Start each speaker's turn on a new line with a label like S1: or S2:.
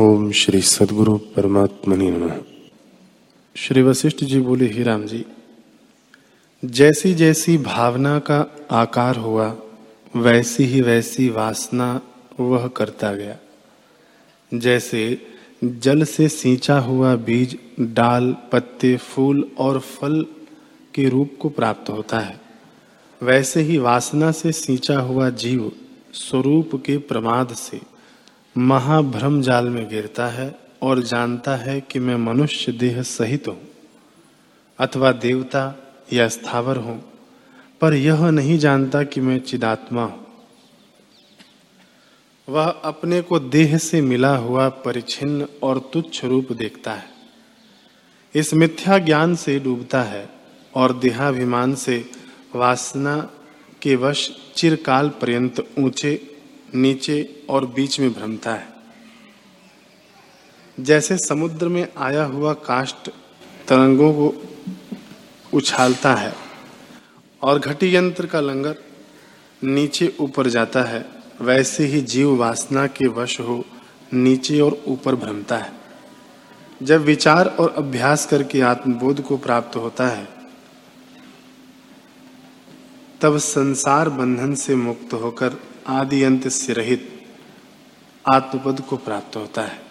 S1: ओम श्री सदगुरु परमात्मा नमः।
S2: श्री वशिष्ठ जी बोले, ही राम जी जैसी जैसी भावना का आकार हुआ, वैसी ही वैसी वासना वह करता गया। जैसे जल से सींचा हुआ बीज, डाल, पत्ते, फूल और फल के रूप को प्राप्त होता है। वैसे ही वासना से सींचा हुआ जीव स्वरूप के प्रमाद से महाभ्रम जाल में गिरता है और जानता है कि मैं मनुष्य देह सहित हूँ, अथवा देवता या स्थावर हूँ, पर यह नहीं जानता कि मैं चिदात्मा हूँ। वह अपने को देह से मिला हुआ परिचिन्न और तुच्छ रूप देखता है। इस मिथ्या ज्ञान से डूबता है और देहाभिमान से वासना के वश चिरकाल पर्यंत ऊँचे नीचे और बीच में भ्रमता है। जैसे समुद्र में आया हुआ काष्ट तरंगों को उछालता है और घटी यंत्र का लंगर नीचे ऊपर जाता है, वैसे ही जीव वासना के वश हो नीचे और ऊपर भ्रमता है। जब विचार और अभ्यास करके आत्मबोध को प्राप्त होता है, तब संसार बंधन से मुक्त होकर आदि अंत से रहित आत्मपद को प्राप्त होता है।